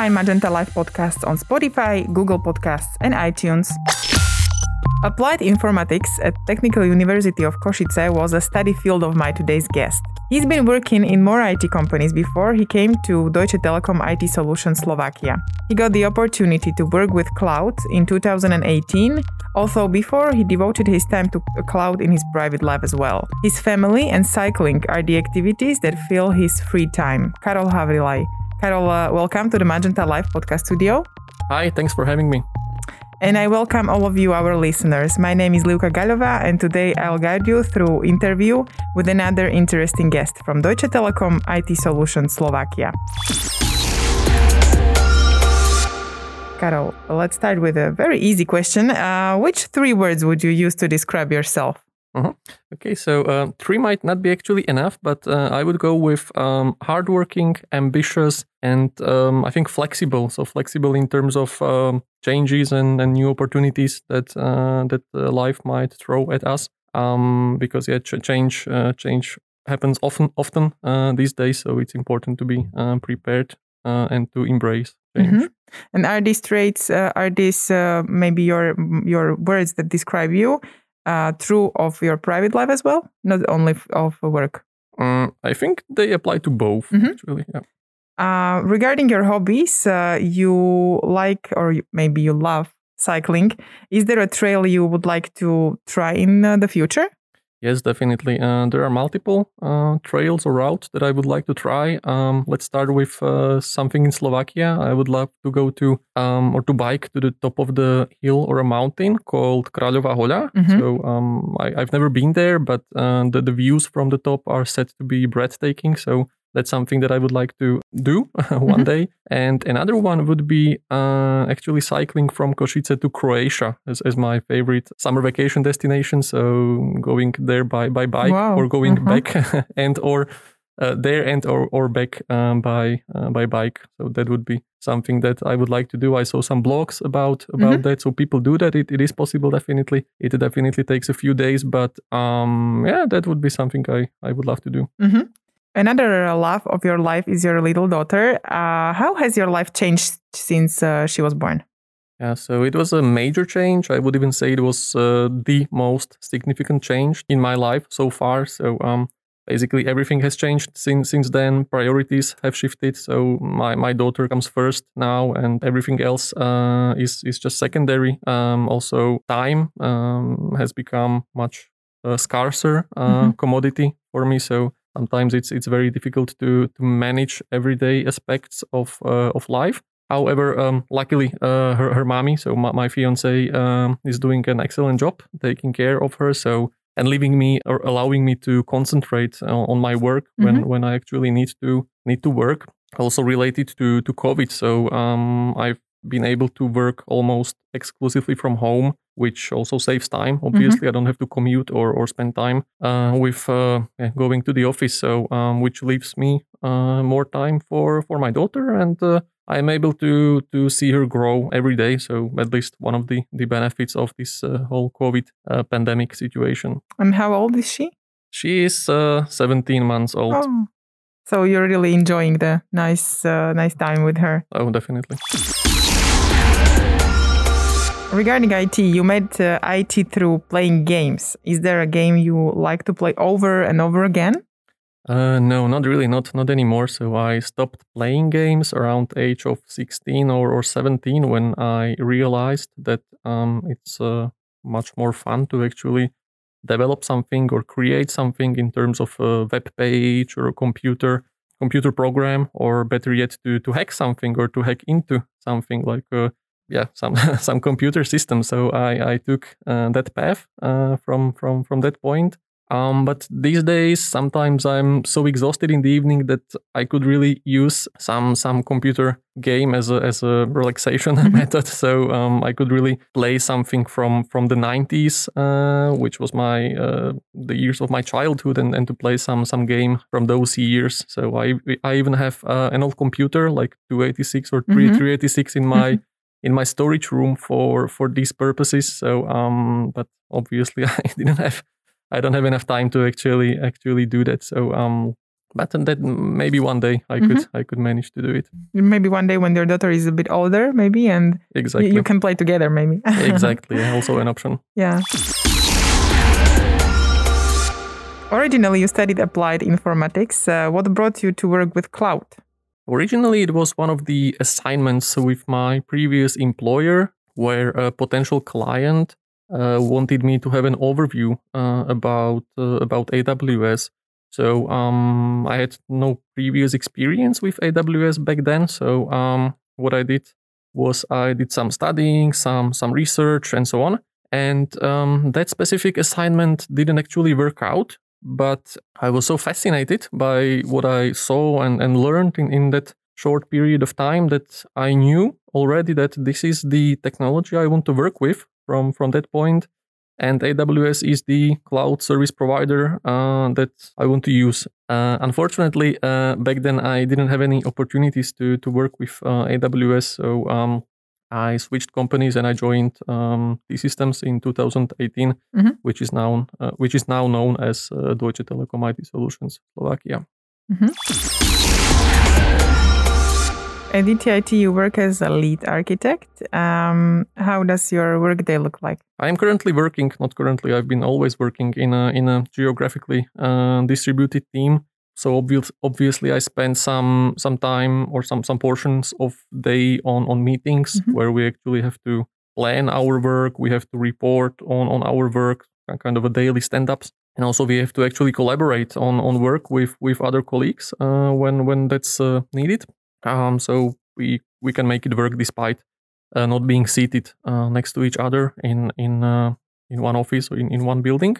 find Magenta Life podcasts on Spotify, Google Podcasts, and iTunes. Applied informatics at Technical University of Košice was a study field of my today's guest. He's been working in more IT companies before he came to Deutsche Telekom IT Solutions Slovakia. He got the opportunity to work with cloud in 2018, although before he devoted his time to cloud in his private life as well. His family and cycling are the activities that fill his free time. Karol Havrillay. Karol, uh, welcome to the Magenta Life podcast studio. Hi, thanks for having me and I welcome all of you, our listeners. My name is Luka Galova, and today I'll guide you through interview with another interesting guest from Deutsche Telekom IT Solutions Slovakia. Karol, let's start with a very easy question. Uh, which three words would you use to describe yourself? Mm-hmm. Okay, so uh, three might not be actually enough, but uh, I would go with um, hardworking, ambitious, and um, I think flexible. So flexible in terms of um, changes and, and, new opportunities that uh, that uh, life might throw at us. Um, because yeah, ch- change uh, change happens often often uh, these days, so it's important to be prepared and to embrace change. Mm-hmm. And are these traits? are these maybe your your words that describe you? Uh, true of your private life as well, not only of work? Um, I think they apply to both, mm-hmm. actually. Yeah. Uh, regarding your hobbies, uh, you like or maybe you love cycling. Is there a trail you would like to try in uh, the future? Yes, definitely. Uh, there are multiple uh, trails or routes that I would like to try. Um, let's start with uh, something in Slovakia. I would love to go to um, or to bike to the top of the hill or a mountain called Kráľová hoľa. Mm-hmm. So um, I, have never been there, but uh, the, the views from the top are said to be breathtaking. So that's something that I would like to do one mm-hmm. day. And another one would be uh, actually cycling from Košice to Croatia as, as my favorite summer vacation destination. So going there by, by bike wow. or going uh-huh. back and or uh, there and or, or back um, by uh, by bike. So that would be something that I would like to do. I saw some blogs about about mm-hmm. that. So people do that. It, it is possible definitely. It definitely takes a few days, but um, yeah, that would be something I, I would love to do. Mm-hmm. Another love of your life is your little daughter. Uh, how has your life changed since uh, she was born? Yeah, so it was a major change. I would even say it was uh, the most significant change in my life so far. So um, basically everything has changed since since then. Priorities have shifted. So my, my daughter comes first now, and everything else uh, is is just secondary. Um, also, time um, has become much uh, scarcer uh, mm-hmm. commodity for me. So sometimes it's it's very difficult to to manage everyday aspects of uh, of life. However, um, luckily, uh, her her mommy, so my, my fiance, um, is doing an excellent job taking care of her. So and leaving me or allowing me to concentrate on, on my work mm-hmm. when when I actually need to need to work. Also related to to COVID, so um, I've been able to work almost exclusively from home which also saves time. Mm-hmm. Obviously, mm-hmm. I don't have to commute or, or spend time uh, with uh, going to the office. So, um, which leaves me uh, more time for, for my daughter, and uh, I'm able to to see her grow every day. So, at least one of the the benefits of this uh, whole COVID uh, pandemic situation. And how old is she? She is 17 months old. Oh. So you're really enjoying the nice nice time with her. Oh, definitely. Regarding IT, you met uh, IT through playing games. Is there a game you like to play over and over again? Uh, no, not really, not not anymore. So I stopped playing games around age of 16 or, or 17 when I realized that um, it's uh, much more fun to actually develop something or create something in terms of a web page or a computer computer program, or better yet, to to hack something or to hack into something like uh, yeah some some computer system. So I I took uh, that path uh, from from from that point. Um, but these days, sometimes I'm so exhausted in the evening that I could really use some some computer game as a as a relaxation mm-hmm. method. So um, I could really play something from from the 90s, uh, which was my uh, the years of my childhood, and, and to play some some game from those years. So I I even have uh, an old computer like 286 or 3, mm-hmm. 386 in my mm-hmm in my storage room for for these purposes. So, um, but obviously I didn't have, I don't have enough time to actually actually do that. So, um, but that maybe one day I could I could manage to do it. Maybe one day when your daughter is a bit older, maybe, and Exactly. you can play together, maybe. exactly. Also an option. Yeah. Originally, you studied applied informatics. Uh, what brought you to work with cloud? Originally, it was one of the assignments with my previous employer, where a potential client uh, wanted me to have an overview uh, about uh, about AWS. So um, I had no previous experience with AWS back then. So um, what I did was I did some studying, some some research, and so on. And um, that specific assignment didn't actually work out but I was so fascinated by what I saw and, and learned in, in that short period of time that I knew already that this is the technology I want to work with from, from that point. And AWS is the cloud service provider uh, that I want to use. Uh, unfortunately, uh, back then I didn't have any opportunities to, to work with uh, AWS. So um, I switched companies and I joined um, T Systems in 2018, Mhm. which is now uh, which is now known as uh, Deutsche Telekom IT Solutions Slovakia. At DTIT, you work as a lead architect. Um, how does your workday look like? I am currently working, not currently. I've been always working in a in a geographically uh, distributed team. So obvious, obviously, I spend some some time or some some portions of day on on meetings Mhm. where we actually have to plan our work. We have to report on on our work, kind of a daily stand ups, and also we have to actually collaborate on on work with with other colleagues uh, when when that's uh, needed. Um, so we we can make it work despite uh, not being seated uh, next to each other in in uh, in one office or in, in one building.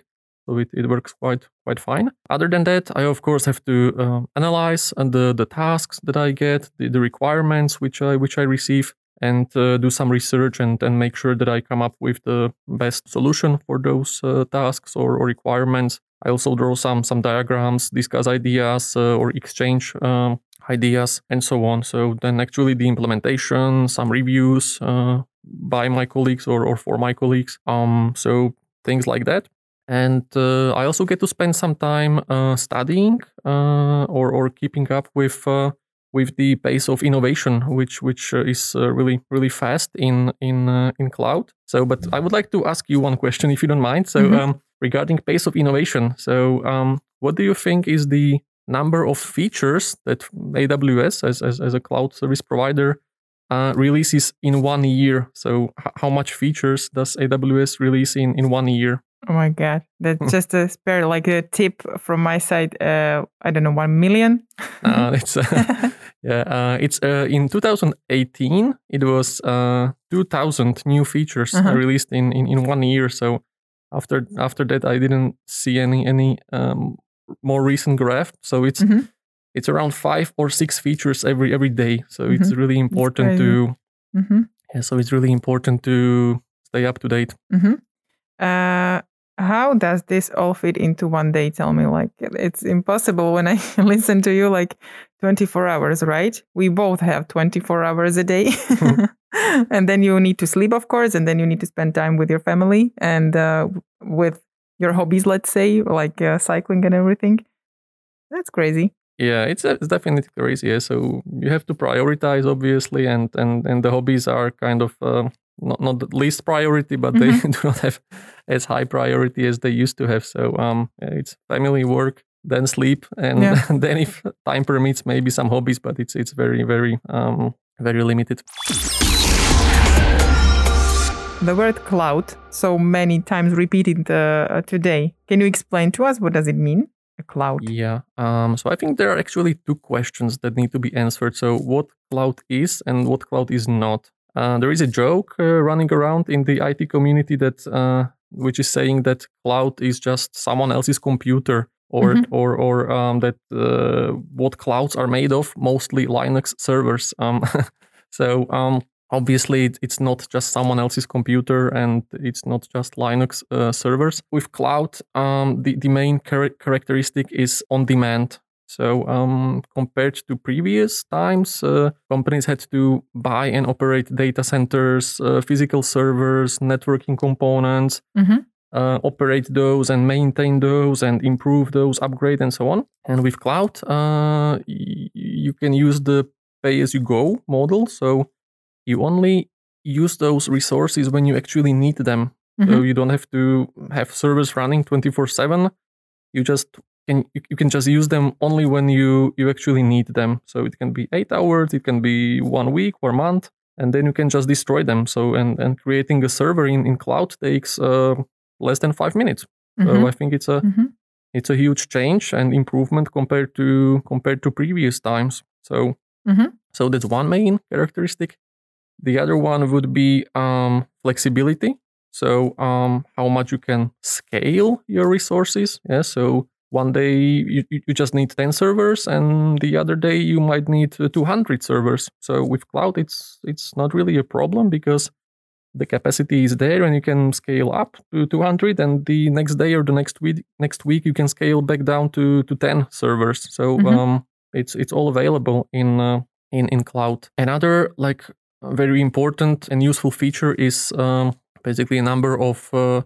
So it, it works quite quite fine. Other than that, I of course have to uh, analyze and the the tasks that I get, the, the requirements which I which I receive, and uh, do some research and and make sure that I come up with the best solution for those uh, tasks or, or requirements. I also draw some some diagrams, discuss ideas, uh, or exchange um, ideas, and so on. So then actually the implementation, some reviews uh, by my colleagues or, or for my colleagues. Um, so things like that. And uh, I also get to spend some time uh, studying uh, or, or keeping up with uh, with the pace of innovation, which which uh, is uh, really really fast in in uh, in cloud. So, but I would like to ask you one question, if you don't mind. So, Mhm. um, regarding pace of innovation, so um, what do you think is the number of features that AWS as as, as a cloud service provider uh, releases in one year? So, h- how much features does AWS release in in one year? Oh my God. That's just a spare, like a tip from my side. Uh, I don't know, one million? Uh, it's uh, yeah, uh, it's uh, in 2018. It was uh, 2,000 new features Uh-huh. released in, in in one year. So after after that, I didn't see any any um, more recent graph. So it's Mhm. it's around five or six features every every day. So it's Mhm. really important to hmm yeah. So it's really important to stay up to date. hmm Uh, how does this all fit into one day? Tell me, like, it's impossible when I listen to you, like 24 hours, right? We both have 24 hours a day. and then you need to sleep, of course, and then you need to spend time with your family and uh, with your hobbies, let's say, like uh, cycling and everything. That's crazy. Yeah, it's, it's definitely crazy. Yeah? So you have to prioritize, obviously, and and and the hobbies are kind of uh, not not the least priority, but they do not have as high priority as they used to have. So um, it's family, work, then sleep, and Yeah. then if time permits, maybe some hobbies, but it's it's very very um very limited. The word cloud, so many times repeated uh, today. Can you explain to us what does it mean? A cloud. Yeah. Um, so I think there are actually two questions that need to be answered. So what cloud is and what cloud is not. Uh, there is a joke uh, running around in the IT community that uh, which is saying that cloud is just someone else's computer or Mhm. or or um, that uh, what clouds are made of mostly Linux servers. Um, so um, obviously it's not just someone else's computer and it's not just Linux uh, servers. With cloud, um, the the main char- characteristic is on demand. So um, compared to previous times, uh, companies had to buy and operate data centers, uh, physical servers, networking components. Mhm. uh, operate those and maintain those and improve those, upgrade and so on. And with cloud, uh, y- you can use the pay as you go model. So you only use those resources when you actually need them. Mm-hmm. So you don't have to have servers running 24 7. You just can you can just use them only when you you actually need them. So it can be eight hours, it can be one week or month, and then you can just destroy them. So and and creating a server in in cloud takes uh, less than five minutes. Mm-hmm. So I think it's a mm-hmm. it's a huge change and improvement compared to compared to previous times. So mm-hmm. so that's one main characteristic. The other one would be um, flexibility. So um, how much you can scale your resources. Yeah. So one day you, you just need 10 servers and the other day you might need 200 servers. So with cloud it's it's not really a problem because the capacity is there and you can scale up to 200 and the next day or the next week next week you can scale back down to to 10 servers. So mm-hmm. um, it's it's all available in uh, in in cloud. Another like very important and useful feature is um, basically a number of uh,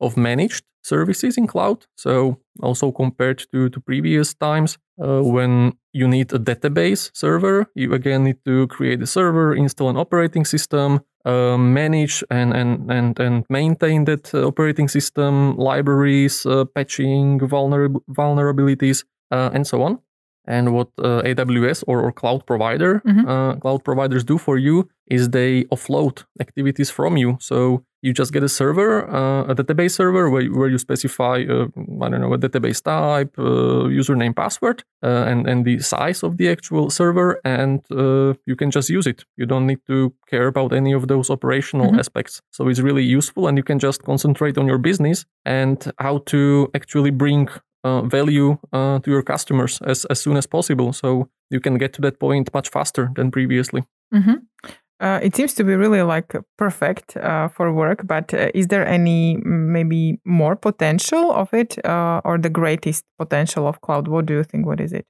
of managed services in cloud. So also compared to, to previous times uh, when you need a database server, you again need to create a server, install an operating system, uh, manage and, and, and, and maintain that uh, operating system, libraries, uh, patching, vulnerab- vulnerabilities, uh, and so on. And what uh, AWS or, or cloud provider mm-hmm. cloud providers do for you is they offload activities from you. So you just get a server, uh, a database server where, where you specify, uh, I don't know, a database type, uh, username, password, uh, and, and the size of the actual server, and uh, you can just use it. You don't need to care about any of those operational mm-hmm. aspects. So it's really useful, and you can just concentrate on your business and how to actually bring uh, value uh, to your customers as, as soon as possible. So you can get to that point much faster than previously. Mm-hmm. Uh, it seems to be really like perfect uh, for work, but uh, is there any maybe more potential of it uh, or the greatest potential of cloud? What do you think? What is it?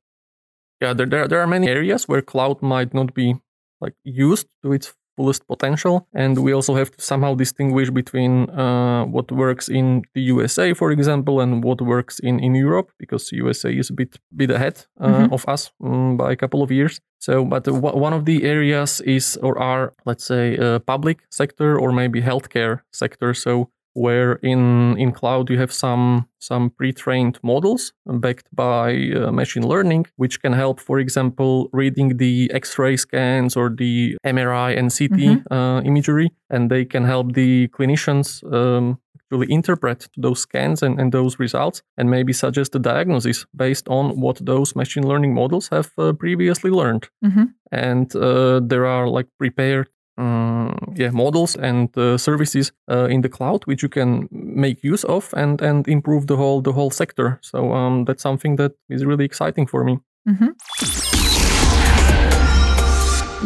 Yeah, there, there, there are many areas where cloud might not be like used to its fullest potential. And we also have to somehow distinguish between uh, what works in the USA, for example, and what works in, in Europe, because USA is a bit bit ahead uh, mm-hmm. of us um, by a couple of years. So, but uh, one of the areas is or are let's say uh, public sector or maybe healthcare sector. So where in in cloud you have some some pre-trained models backed by uh, machine learning which can help for example reading the x-ray scans or the mri and ct mm-hmm. uh, imagery and they can help the clinicians um, actually interpret those scans and, and those results and maybe suggest a diagnosis based on what those machine learning models have uh, previously learned mm-hmm. and uh, there are like prepared um, yeah models and uh, services uh, in the cloud which you can make use of and and improve the whole the whole sector. So um, that's something that is really exciting for me. Mm-hmm.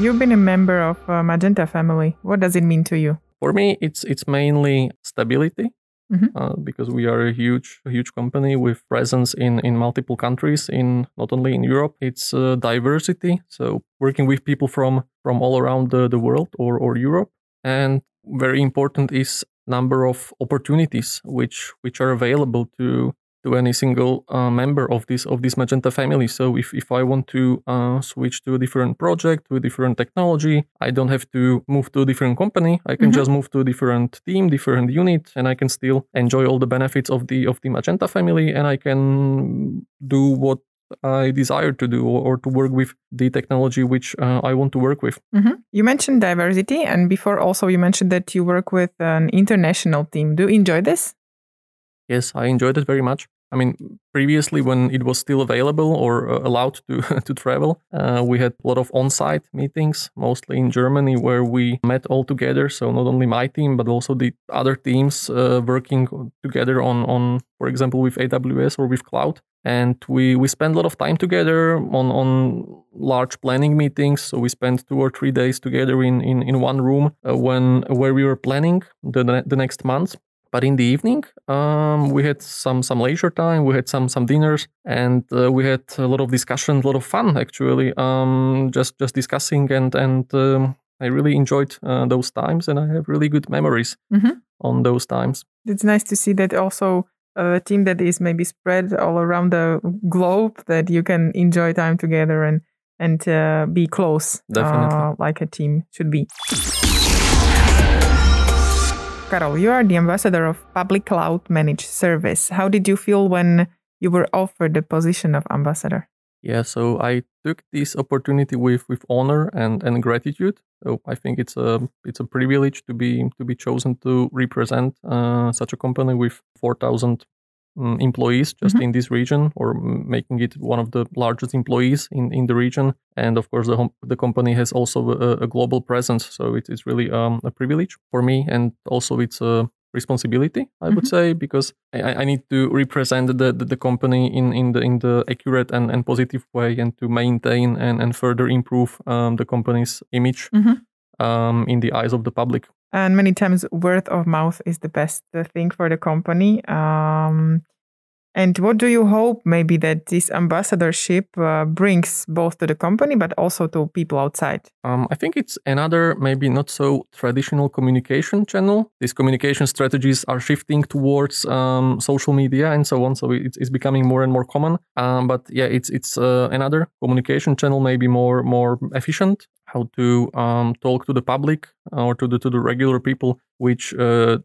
you've been a member of uh, magenta family. What does it mean to you? For me it's it's mainly stability mm-hmm. uh, because we are a huge, huge company with presence in in multiple countries. In not only in Europe, it's uh, diversity. So working with people from from all around the, the world or or Europe, and very important is number of opportunities which which are available to to any single uh, member of this of this Magenta family. So if, if I want to uh, switch to a different project, to a different technology, I don't have to move to a different company. I can mm-hmm. just move to a different team, different unit, and I can still enjoy all the benefits of the of the Magenta family, and I can do what I desire to do or, to work with the technology which uh, I want to work with. Mm-hmm. You mentioned diversity, and before also you mentioned that you work with an international team. Do you enjoy this? Yes, I enjoyed it very much. I mean, previously when it was still available or uh, allowed to to travel, uh, we had a lot of on-site meetings, mostly in Germany, where we met all together. So not only my team, but also the other teams uh, working together on on, for example, with AWS or with cloud. And we we spend a lot of time together on on large planning meetings. So we spent two or three days together in in, in one room uh, when where we were planning the the next month but in the evening, um, we had some some leisure time. We had some some dinners, and uh, we had a lot of discussion, a lot of fun actually. Um, just just discussing, and and um, I really enjoyed uh, those times, and I have really good memories. Mm-hmm. on those times. It's nice to see that also a team that is maybe spread all around the globe that you can enjoy time together and and uh, be close Definitely. uh, like a team should be. Karol, you are the ambassador of Public Cloud Managed Service. How did you feel when you were offered the position of ambassador? Yeah, so I took this opportunity with with honor and and gratitude. So I think it's a it's a privilege to be to be chosen to represent uh, such a company with four thousand um, employees just Mhm. in this region, or making it one of the largest employees in in the region. And of course, the the company has also a, a global presence, so it, it's really um, a privilege for me, and also it's a responsibility i would Mhm. say because I, I need to represent the, the, the company in, in the in the accurate and, and positive way and to maintain and, and further improve um, the company's image Mhm. um, in the eyes of the public And many times, word of mouth is the best thing for the company. Um, and what do you hope maybe that this ambassadorship uh, brings both to the company but also to people outside? Um, I think it's another maybe not so traditional communication channel. These communication strategies are shifting towards um, social media and so on, so it's, it's becoming more and more common. Um, but yeah, it's it's uh, another communication channel, maybe more more efficient. How to um, talk to the public or to the to the regular people, which uh,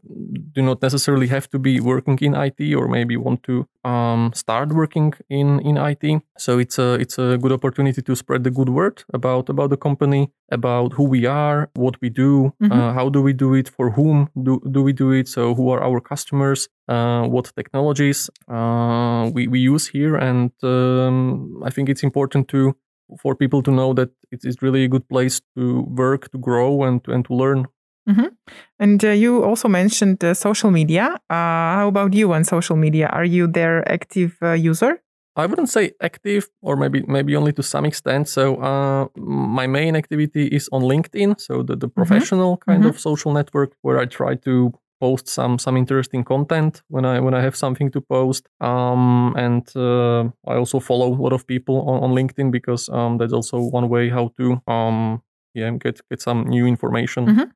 do not necessarily have to be working in IT or maybe want to um, start working in in IT. So it's a it's a good opportunity to spread the good word about about the company, about who we are, what we do, Mhm. uh, how do we do it, for whom do, do we do it, so who are our customers, uh, what technologies uh, we, we use here. And um, I think it's important to for people to know that it is really a good place to work, to grow, and to, and to learn. And uh, you also mentioned uh, social media. Uh, how about you on social media? Are you their active uh, user? I wouldn't say active, or maybe maybe only to some extent. So uh, my main activity is on LinkedIn, so the, the professional kind Mhm. of social network where I try to post some some interesting content when I when I have something to post. Um, and uh, I also follow a lot of people on, on LinkedIn because um, that's also one way how to um, yeah get get some new information Mhm.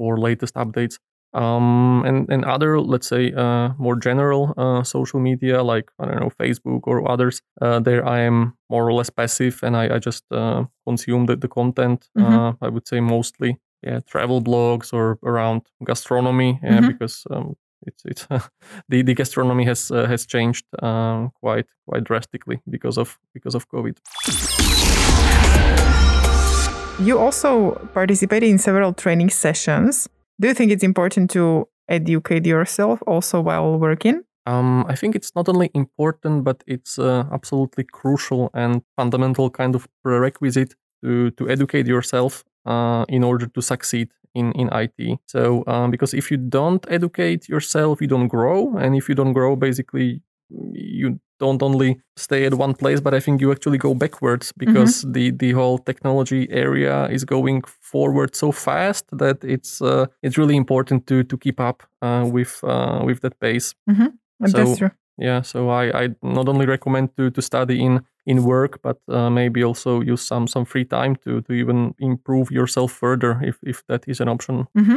Or latest updates um, and and other let's say uh, more general uh, social media like I don't know Facebook or others. Uh, there I am more or less passive, and I, I just uh, consume the, the content. Mhm. Uh, I would say mostly yeah travel blogs or around gastronomy yeah, Mhm. because um, it's it's the the gastronomy has uh, has changed um, quite quite drastically because of because of COVID. You also participated in several training sessions. Do you think it's important to educate yourself also while working? Um, I think it's not only important, but it's uh, absolutely crucial and fundamental kind of prerequisite to, to educate yourself uh, in order to succeed in, in IT. So, um, because if you don't educate yourself, you don't grow. And if you don't grow, basically, you don't only stay at one place, but I think you actually go backwards because the, the whole technology area is going forward so fast that it's uh, it's really important to to keep up uh, with uh, with that pace. And So- That's true. Yeah, so I, I not only recommend to, to study in in work, but uh, maybe also use some some free time to to even improve yourself further if if that is an option. hmm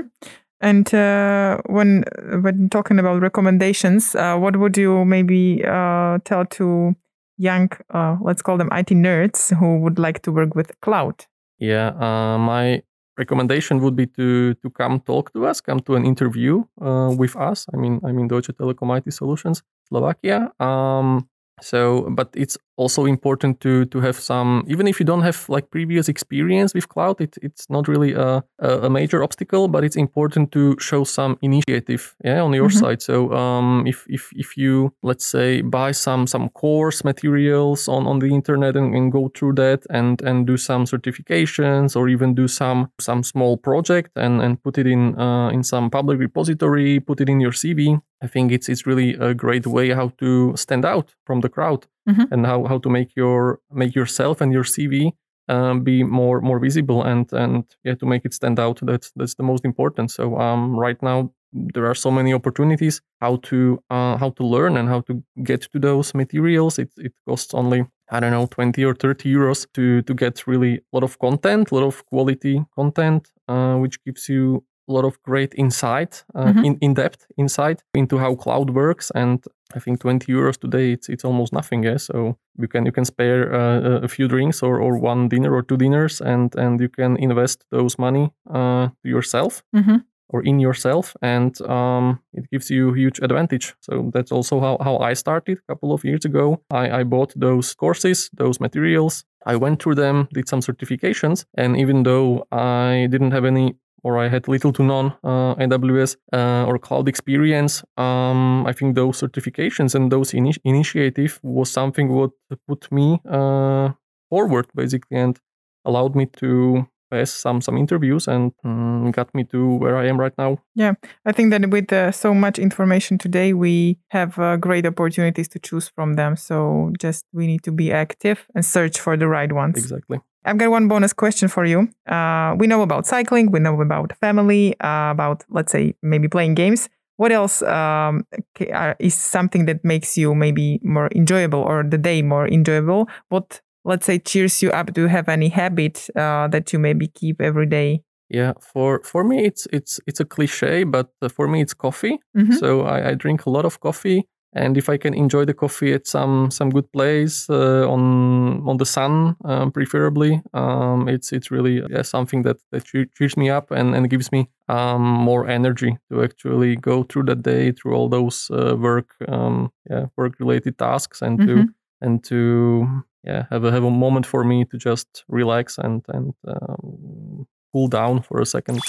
And uh, when when talking about recommendations, uh, what would you maybe uh, tell to young, uh, let's call them IT nerds, who would like to work with cloud? Yeah, uh, my recommendation would be to to come talk to us, come to an interview uh, with us. I mean, I mean Deutsche Telekom IT Solutions Slovakia. Um, so, but it's also important to to have some, even if you don't have like previous experience with cloud, it, it's not really a, a major obstacle, but it's important to show some initiative, yeah, on your Mhm. side. So, um, if if if you let's say buy some some course materials on on the internet and, and go through that and and do some certifications or even do some some small project and and put it in uh, in some public repository, put it in your CV. I think it's it's really a great way how to stand out from the crowd Mhm. and how, how to make your make yourself and your CV um, be more more visible and and yeah to make it stand out. That's that's the most important. So um, right now there are so many opportunities how to uh, how to learn and how to get to those materials. It it costs only I don't know 20 or 30 euros to to get really a lot of content, a lot of quality content, uh, which gives you a lot of great insight, uh, mm-hmm. in, in depth insight into how cloud works. And I think 20 euros today, it's, it's almost nothing. Yeah. So you can, you can spare uh, a few drinks or, or one dinner or two dinners and, and you can invest those money uh, to yourself. Mm-hmm or in yourself and um, it gives you a huge advantage so that's also how, how i started a couple of years ago I, I bought those courses those materials i went through them did some certifications and even though i didn't have any or I had little to none uh, AWS uh, or cloud experience, um, I think those certifications and those ini- initiative was something what put me uh, forward basically and allowed me to pass some some interviews and um, got me to where I am right now. Yeah, I think that with uh, so much information today, we have uh, great opportunities to choose from them. So just we need to be active and search for the right ones. Exactly. I've got one bonus question for you. Uh, we know about cycling, we know about family, uh, about let's say maybe playing games. What else um, uh, is something that makes you maybe more enjoyable or the day more enjoyable? What let's say cheers you up do you have any habit uh, that you maybe keep every day yeah for for me it's it's it's a cliche but uh, for me it's coffee mm-hmm. so I, I, drink a lot of coffee and if i can enjoy the coffee at some some good place uh, on on the sun um, preferably um, it's it's really yeah, something that that cheers me up and and gives me um, more energy to actually go through the day through all those uh, work um, yeah work related tasks and mm-hmm. to and to yeah have a have a moment for me to just relax and and um, cool down for a second.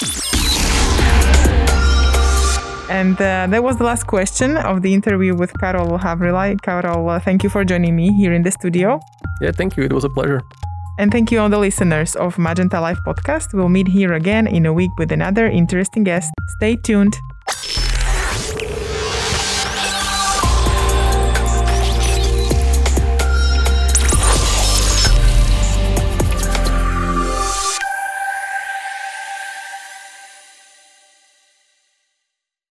And uh, that was the last question of the interview with Karol Havrillay. Karol, uh, thank you for joining me here in the studio. Yeah, thank you. It was a pleasure. And thank you all the listeners of Magenta Life podcast. We'll meet here again in a week with another interesting guest. Stay tuned.